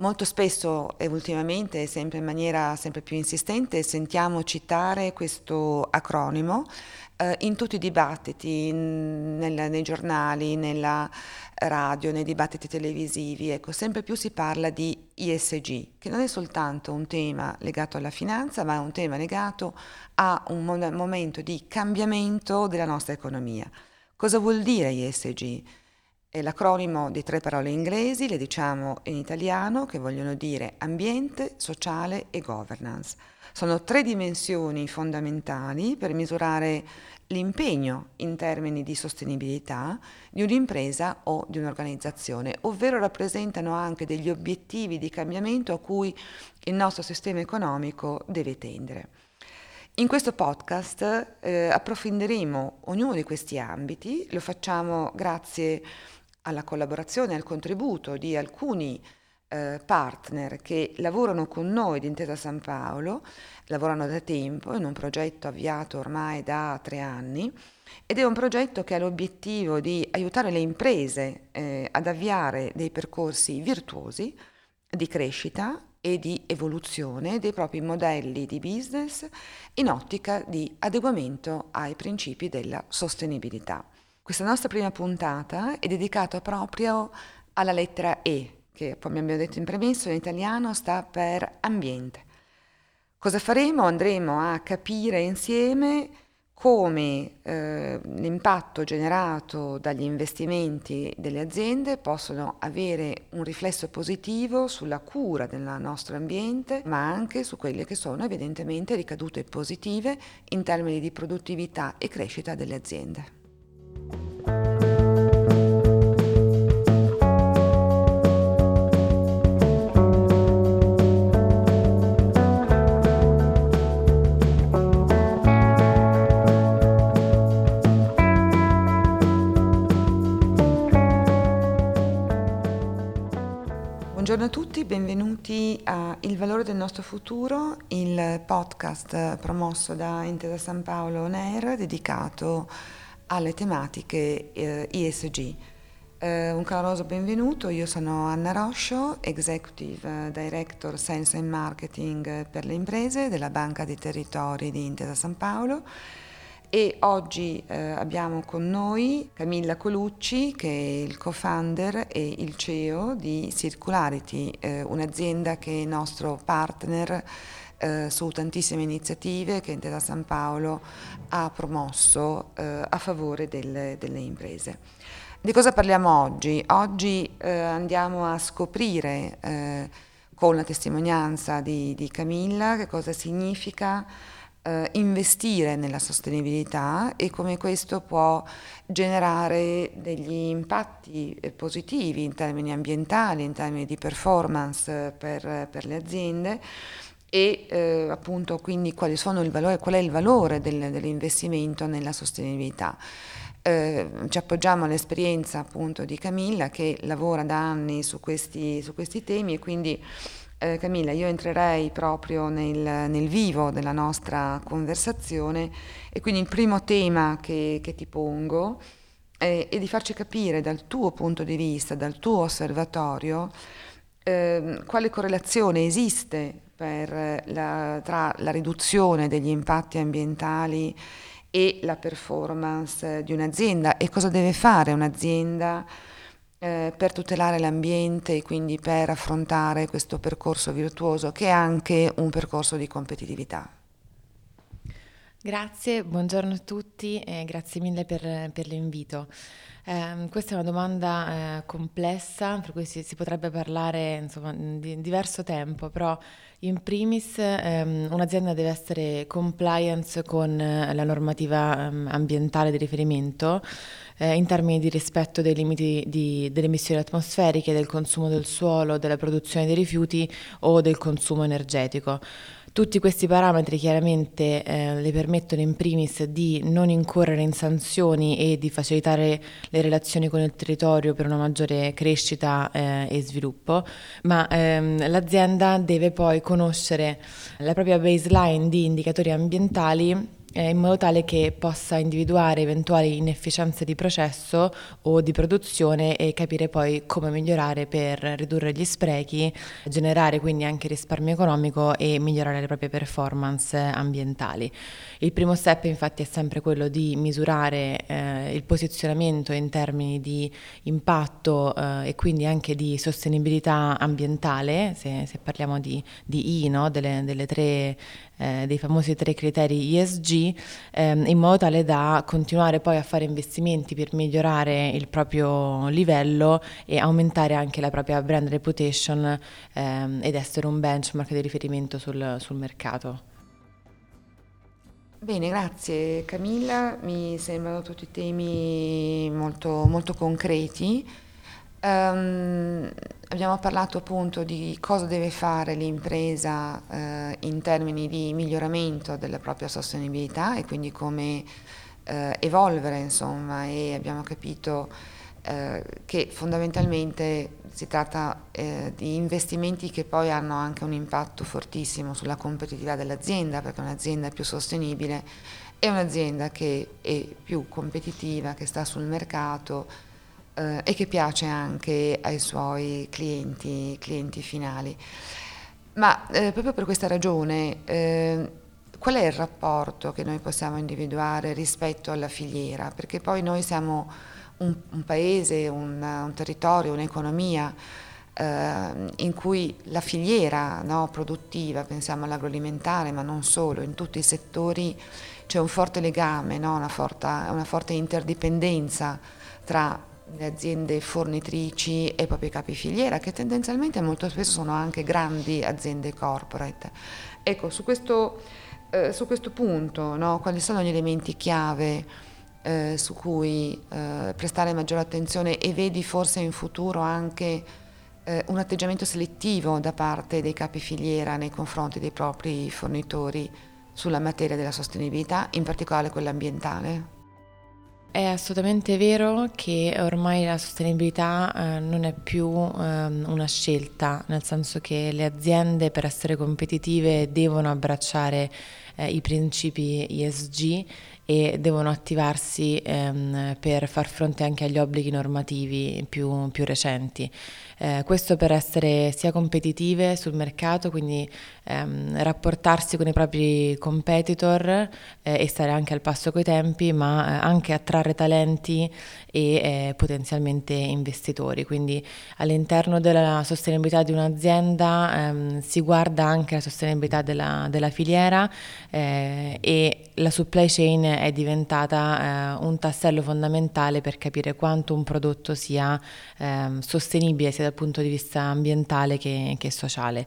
Molto spesso e ultimamente, sempre in maniera sempre più insistente, sentiamo citare questo acronimo eh, in tutti i dibattiti, in, nel, nei giornali, nella radio, nei dibattiti televisivi. Ecco, sempre più si parla di ISG, che non è soltanto un tema legato alla finanza, ma è un tema legato a un momento di cambiamento della nostra economia. Cosa vuol dire ISG? È l'acronimo di tre parole inglesi, le diciamo in italiano, che vogliono dire ambiente, sociale e governance. Sono tre dimensioni fondamentali per misurare l'impegno in termini di sostenibilità di un'impresa o di un'organizzazione, ovvero rappresentano anche degli obiettivi di cambiamento a cui il nostro sistema economico deve tendere. In questo podcast eh, approfondiremo ognuno di questi ambiti, lo facciamo grazie alla collaborazione al contributo di alcuni eh, partner che lavorano con noi di Intesa San Paolo, lavorano da tempo in un progetto avviato ormai da tre anni ed è un progetto che ha l'obiettivo di aiutare le imprese eh, ad avviare dei percorsi virtuosi di crescita e di evoluzione dei propri modelli di business in ottica di adeguamento ai principi della sostenibilità. Questa nostra prima puntata è dedicata proprio alla lettera E, che come abbiamo detto in premesso in italiano sta per ambiente. Cosa faremo? Andremo a capire insieme come eh, l'impatto generato dagli investimenti delle aziende possono avere un riflesso positivo sulla cura del nostro ambiente, ma anche su quelle che sono evidentemente ricadute positive in termini di produttività e crescita delle aziende. Buongiorno a tutti, benvenuti a Il valore del nostro futuro, il podcast promosso da Intesa San Paolo Air dedicato alle tematiche eh, ESG. Eh, un caloroso benvenuto, io sono Anna Roscio, Executive Director Sales and Marketing per le imprese della Banca dei Territori di Intesa San Paolo e oggi eh, abbiamo con noi Camilla Colucci che è il co-founder e il CEO di Circularity, eh, un'azienda che è nostro partner eh, su tantissime iniziative che Intesa San Paolo ha promosso eh, a favore delle, delle, imprese. Di cosa parliamo oggi? Oggi eh, andiamo a scoprire eh, con la testimonianza di, di, Camilla che cosa significa eh, investire nella sostenibilità e come questo può generare degli impatti eh, positivi in termini ambientali, in termini di performance per, per le aziende e eh, appunto quindi quali sono il valore, qual è il valore del, dell'investimento nella sostenibilità. Eh, ci appoggiamo all'esperienza appunto di Camilla che lavora da anni su questi, su questi temi e quindi eh, Camilla io entrerei proprio nel, nel, vivo della nostra conversazione e quindi il primo tema che, che ti pongo è, è, di farci capire dal tuo punto di vista, dal tuo osservatorio, eh, quale correlazione esiste la, tra la riduzione degli impatti ambientali e la performance di un'azienda e cosa deve fare un'azienda eh, per tutelare l'ambiente e quindi per affrontare questo percorso virtuoso che è anche un percorso di competitività. Grazie, buongiorno a tutti e grazie mille per, per l'invito. Eh, questa è una domanda eh, complessa, per cui si, si potrebbe parlare insomma, di diverso tempo, però in primis ehm, un'azienda deve essere compliance con eh, la normativa ehm, ambientale di riferimento eh, in termini di rispetto dei limiti di, delle emissioni atmosferiche, del consumo del suolo, della produzione dei rifiuti o del consumo energetico. Tutti questi parametri chiaramente eh, le permettono in primis di non incorrere in sanzioni e di facilitare le relazioni con il territorio per una maggiore crescita eh, e sviluppo, ma ehm, l'azienda deve poi conoscere la propria baseline di indicatori ambientali in modo tale che possa individuare eventuali inefficienze di processo o di produzione e capire poi come migliorare per ridurre gli sprechi, generare quindi anche risparmio economico e migliorare le proprie performance ambientali. Il primo step infatti è sempre quello di misurare eh, il posizionamento in termini di impatto eh, e quindi anche di sostenibilità ambientale, se, se parliamo di, di I, no? delle, delle tre eh, dei famosi tre criteri ESG, ehm, in modo tale da continuare poi a fare investimenti per migliorare il proprio livello e aumentare anche la propria brand reputation ehm, ed essere un benchmark di riferimento sul, sul mercato. Bene, grazie Camilla, mi sembrano tutti temi molto, molto concreti. Um, abbiamo parlato appunto di cosa deve fare l'impresa uh, in termini di miglioramento della propria sostenibilità e quindi come uh, evolvere, insomma, e abbiamo capito uh, che fondamentalmente si tratta di investimenti che poi hanno anche un impatto fortissimo sulla competitività dell'azienda, perché un'azienda più sostenibile è un'azienda che è più competitiva, che sta sul mercato eh, e che piace anche ai suoi clienti, clienti finali. Ma eh, proprio per questa ragione, eh, qual è il rapporto che noi possiamo individuare rispetto alla filiera? Perché poi noi siamo un, un paese, un, un, territorio, un'economia eh, in cui la filiera no, produttiva, pensiamo all'agroalimentare, ma non solo, in tutti i settori c'è un forte legame, no, una, forte, una forte interdipendenza tra le aziende fornitrici e i propri capi filiera, che tendenzialmente molto spesso sono anche grandi aziende corporate. Ecco, su questo, eh, su questo punto, no, quali sono gli elementi chiave eh, su cui eh, prestare maggiore attenzione e vedi forse in futuro anche eh, un atteggiamento selettivo da parte dei capi filiera nei confronti dei propri fornitori sulla materia della sostenibilità, in particolare quella ambientale? È assolutamente vero che ormai la sostenibilità eh, non è più eh, una scelta, nel senso che le aziende per essere competitive devono abbracciare eh, i principi ESG e devono attivarsi ehm, per far fronte anche agli obblighi normativi più, più recenti. Eh, questo per essere sia competitive sul mercato, quindi ehm, rapportarsi con i propri competitor eh, e stare anche al passo coi tempi, ma eh, anche attrarre talenti e eh, potenzialmente investitori. Quindi all'interno della sostenibilità di un'azienda ehm, si guarda anche la sostenibilità della, della filiera eh, e la supply chain è diventata eh, un tassello fondamentale per capire quanto un prodotto sia ehm, sostenibile sia dal punto di vista ambientale che, che sociale.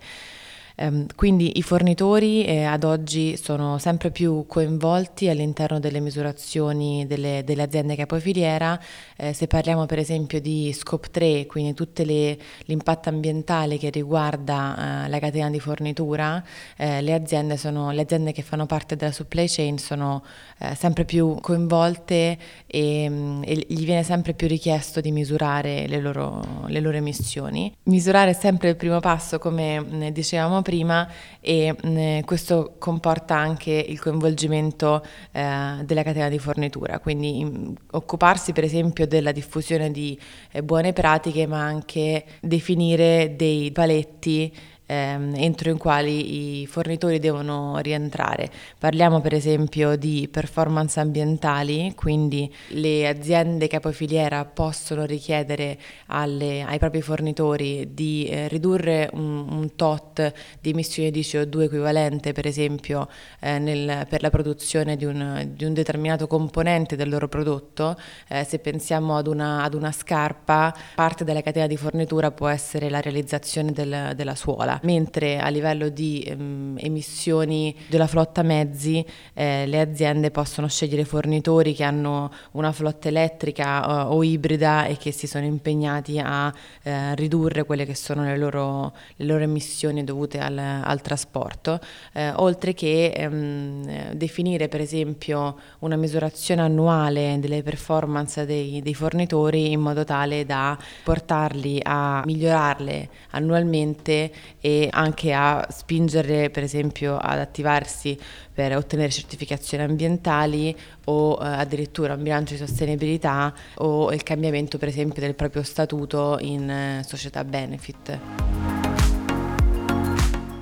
Um, quindi i fornitori eh, ad oggi sono sempre più coinvolti all'interno delle misurazioni delle, delle aziende capofiliera. Eh, se parliamo per esempio di scope 3, quindi tutto l'impatto ambientale che riguarda eh, la catena di fornitura, eh, le aziende, sono, le, aziende che fanno parte della supply chain sono eh, sempre più coinvolte e, mm, e, gli viene sempre più richiesto di misurare le loro, le loro emissioni. Misurare è sempre il primo passo, come dicevamo prima e mh, questo comporta anche il coinvolgimento eh, della catena di fornitura, quindi mh, occuparsi per esempio della diffusione di eh, buone pratiche ma anche definire dei paletti ehm, entro i quali i fornitori devono rientrare. Parliamo per esempio di performance ambientali, quindi le aziende capofiliera possono richiedere alle, ai propri fornitori di eh, ridurre un, un, tot di emissioni di CO2 equivalente per esempio eh, nel, per la produzione di un, di un, determinato componente del loro prodotto. Eh, se pensiamo ad una, ad una, scarpa, parte della catena di fornitura può essere la realizzazione del, della suola sola, mentre a livello di um, emissioni della flotta mezzi eh, le aziende possono scegliere fornitori che hanno una flotta elettrica uh, o ibrida e che si sono impegnati a uh, ridurre quelle che sono le loro, le loro emissioni dovute al, al trasporto, eh, oltre che um, definire per esempio una misurazione annuale delle performance dei, dei fornitori in modo tale da portarli a migliorarle annualmente e anche a spingere per esempio ad attivarsi per ottenere certificazioni ambientali o eh, addirittura un bilancio di sostenibilità o il cambiamento per esempio del proprio statuto in eh, società benefit.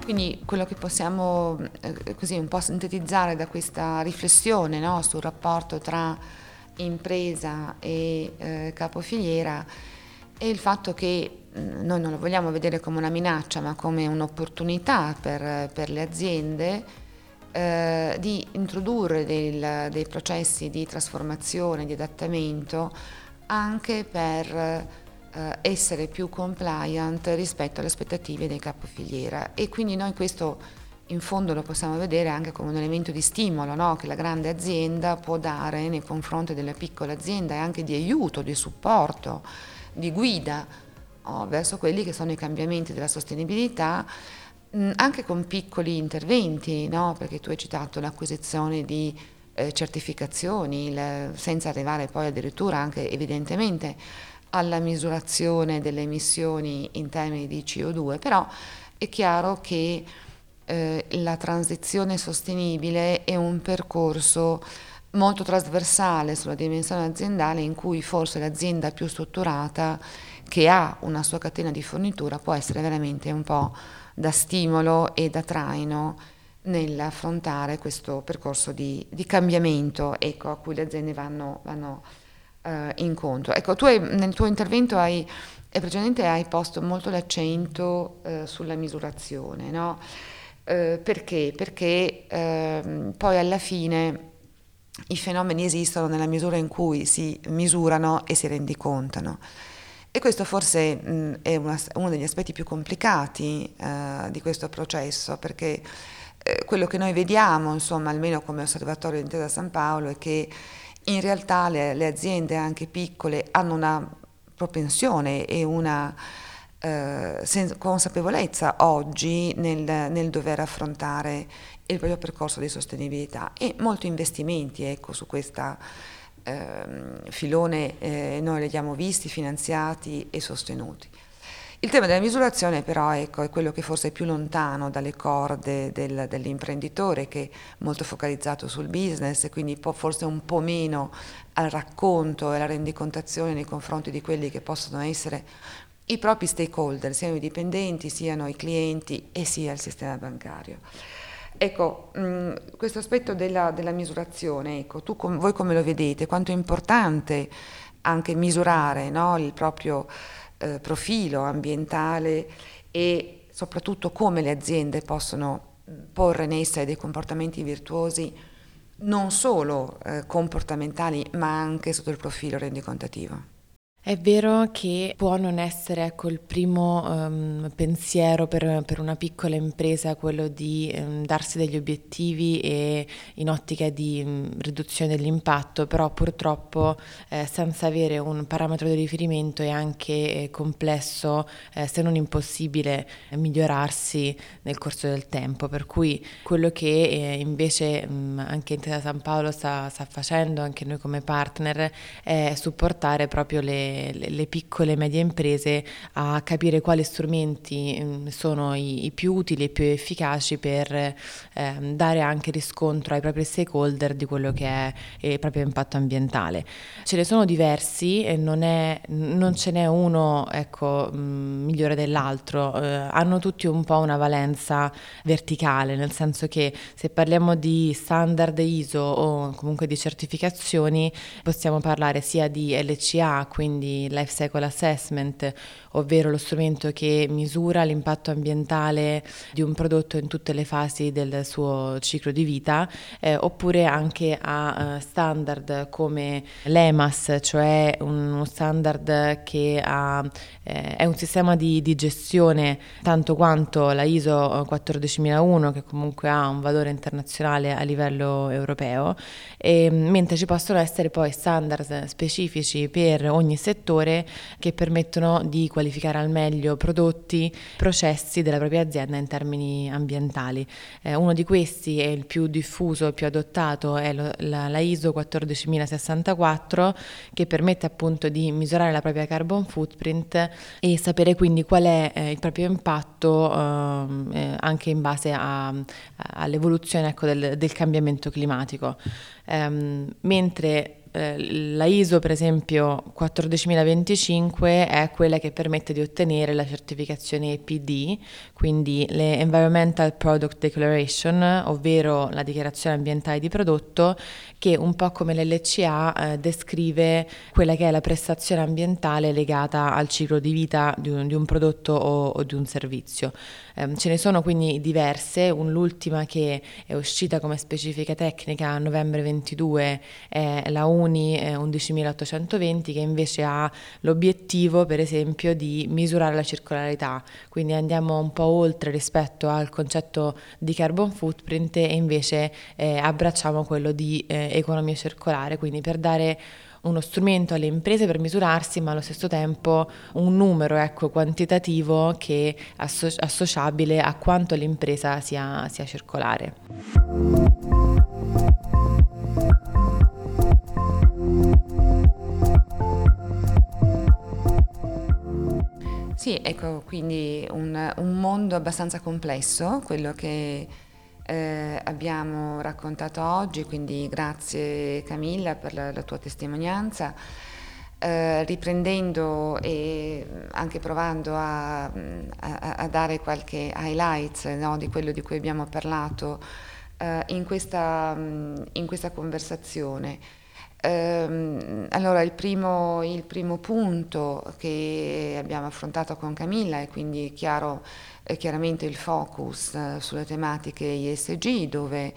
Quindi quello che possiamo eh, così un po' sintetizzare da questa riflessione no, sul rapporto tra impresa e eh, capofiliera è il fatto che mm, noi non lo vogliamo vedere come una minaccia ma come un'opportunità per, per le aziende eh, di introdurre del, dei processi di trasformazione, di adattamento anche per eh, essere più compliant rispetto alle aspettative dei capofiliera e quindi noi questo in fondo lo possiamo vedere anche come un elemento di stimolo no? che la grande azienda può dare nei confronti della piccola azienda e anche di aiuto, di supporto, di guida oh, verso quelli che sono i cambiamenti della sostenibilità, mh, anche con piccoli interventi, no? perché tu hai citato l'acquisizione di eh, certificazioni, le, senza arrivare poi addirittura anche evidentemente alla misurazione delle emissioni in termini di CO2, però è chiaro che eh, la transizione sostenibile è un percorso molto trasversale sulla dimensione aziendale in cui forse l'azienda più strutturata che ha una sua catena di fornitura può essere veramente un po' da stimolo e da traino nell'affrontare questo percorso di, di cambiamento ecco, a cui le aziende vanno, vanno eh, incontro. Ecco, tu hai, nel tuo intervento hai, hai posto molto l'accento eh, sulla misurazione, no? Eh, perché? Perché eh, poi alla fine i fenomeni esistono nella misura in cui si misurano e si rendicontano. E questo forse mh, è una, uno degli aspetti più complicati eh, di questo processo, perché eh, quello che noi vediamo, insomma, almeno come osservatorio di Intesa San Paolo, è che in realtà le, le aziende anche piccole hanno una propensione e una eh, consapevolezza oggi nel, nel, dover affrontare il proprio percorso di sostenibilità e molti investimenti ecco, su questo eh, filone eh, noi li abbiamo visti, finanziati e sostenuti. Il tema della misurazione però ecco, è quello che forse è più lontano dalle corde del, dell'imprenditore che è molto focalizzato sul business e quindi forse un po' meno al racconto e alla rendicontazione nei confronti di quelli che possono essere i propri stakeholder, siano i dipendenti, siano i clienti e sia il sistema bancario. Ecco, mh, questo aspetto della, della misurazione, ecco, tu com- voi come lo vedete? Quanto è importante anche misurare no, il proprio eh, profilo ambientale e soprattutto come le aziende possono porre in essere dei comportamenti virtuosi non solo eh, comportamentali ma anche sotto il profilo rendicontativo. È vero che può non essere ecco, il primo um, pensiero per, per, una piccola impresa quello di um, darsi degli obiettivi e in ottica di um, riduzione dell'impatto, però purtroppo eh, senza avere un parametro di riferimento è anche eh, complesso, eh, se non impossibile, migliorarsi nel corso del tempo. Per cui quello che eh, invece anche Intesa San Paolo sta, sta facendo, anche noi come partner, è supportare proprio le le, piccole e medie imprese a capire quali strumenti mm, sono i, i più utili e più efficaci per eh, dare anche riscontro ai propri stakeholder di quello che è il proprio impatto ambientale. Ce ne sono diversi e non, è, non ce n'è uno ecco, mm, migliore dell'altro, eh, hanno tutti un po' una valenza verticale, nel senso che se parliamo di standard ISO o comunque di certificazioni possiamo parlare sia di LCA, quindi quindi Life Cycle Assessment, ovvero lo strumento che misura l'impatto ambientale di un prodotto in tutte le fasi del suo ciclo di vita, eh, oppure anche a uh, standard come l'EMAS, cioè uno standard che ha, eh, è un sistema di, di, gestione tanto quanto la ISO 14001 che comunque ha un valore internazionale a livello europeo, e, mentre ci possono essere poi standard specifici per ogni settore che permettono di qualificare al meglio prodotti, processi della propria azienda in termini ambientali. Eh, uno di questi è il più diffuso, il più adottato, è lo, la, la ISO 14064 che permette appunto di misurare la propria carbon footprint e sapere quindi qual è eh, il proprio impatto ehm, eh, anche in base a, all'evoluzione ecco, del, del, cambiamento climatico. Um, mentre eh, la ISO per esempio 14025 è quella che permette di ottenere la certificazione EPD, quindi le Environmental Product Declaration, ovvero la dichiarazione ambientale di prodotto, che un po' come l'LCA eh, descrive quella che è la prestazione ambientale legata al ciclo di vita di un, di un prodotto o, o, di un servizio. Eh, ce ne sono quindi diverse, un, l'ultima che è uscita come specifica tecnica a novembre 22 è la UNI 11820 che invece ha l'obiettivo per esempio di misurare la circolarità, quindi andiamo un po' oltre rispetto al concetto di carbon footprint e invece eh, abbracciamo quello di eh, economia circolare, quindi per dare uno strumento alle imprese per misurarsi, ma allo stesso tempo un numero ecco, quantitativo che è asso- associabile a quanto l'impresa sia, sia circolare. Sì, ecco, quindi un, un mondo abbastanza complesso, quello che eh, abbiamo raccontato oggi, quindi grazie Camilla per la, la tua testimonianza. Eh, riprendendo e anche provando a, a, a dare qualche highlights no, di quello di cui abbiamo parlato eh, in, questa, in, questa, conversazione. Eh, allora, il primo, il primo punto che abbiamo affrontato con Camilla è quindi chiaro chiaramente il focus eh, sulle tematiche ISG dove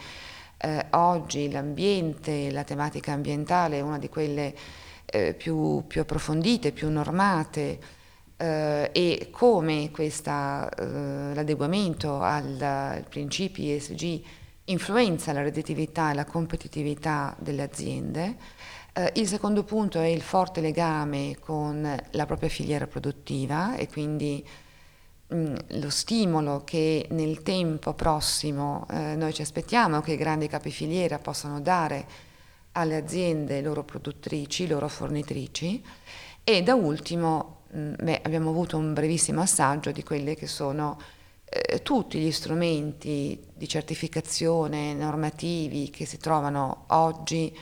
eh, oggi l'ambiente, la tematica ambientale è una di quelle eh, più, più, approfondite, più normate eh, e come questa, eh, l'adeguamento ai principi ISG influenza la redditività e la competitività delle aziende. Eh, il secondo punto è il forte legame con la propria filiera produttiva e quindi Mm, lo stimolo che nel tempo prossimo eh, noi ci aspettiamo che i grandi capifiliera possano dare alle aziende loro produttrici, loro fornitrici e da ultimo mh, mm, beh, abbiamo avuto un brevissimo assaggio di quelli che sono eh, tutti gli strumenti di certificazione normativi che si trovano oggi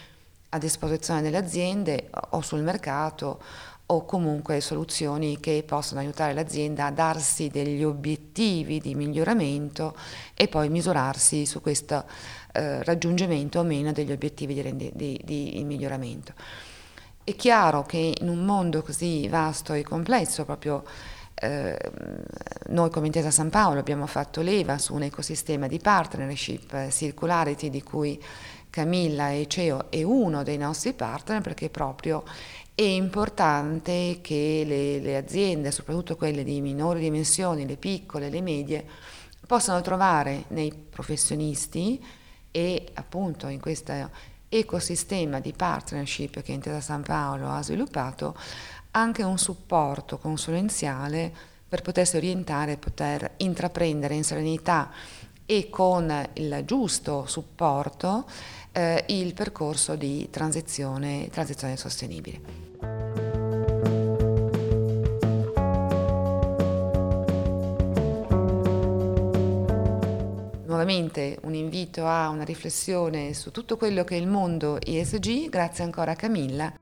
a disposizione delle aziende o sul mercato o comunque soluzioni che possono aiutare l'azienda a darsi degli obiettivi di miglioramento e poi misurarsi su questo eh, raggiungimento o meno degli obiettivi di, rendi- di, di miglioramento. È chiaro che in un mondo così vasto e complesso, proprio eh, noi come Intesa San Paolo abbiamo fatto leva su un ecosistema di partnership, eh, Circularity, di cui Camilla e CEO è uno dei nostri partner perché proprio è importante che le, le, aziende, soprattutto quelle di minori dimensioni, le piccole, le medie, possano trovare nei professionisti e appunto in questo ecosistema di partnership che Intesa San Paolo ha sviluppato anche un supporto consulenziale per potersi orientare poter intraprendere in serenità e con il giusto supporto eh, il percorso di transizione, transizione sostenibile. Nuovamente un invito a una riflessione su tutto quello che è il mondo ESG, grazie ancora a Camilla.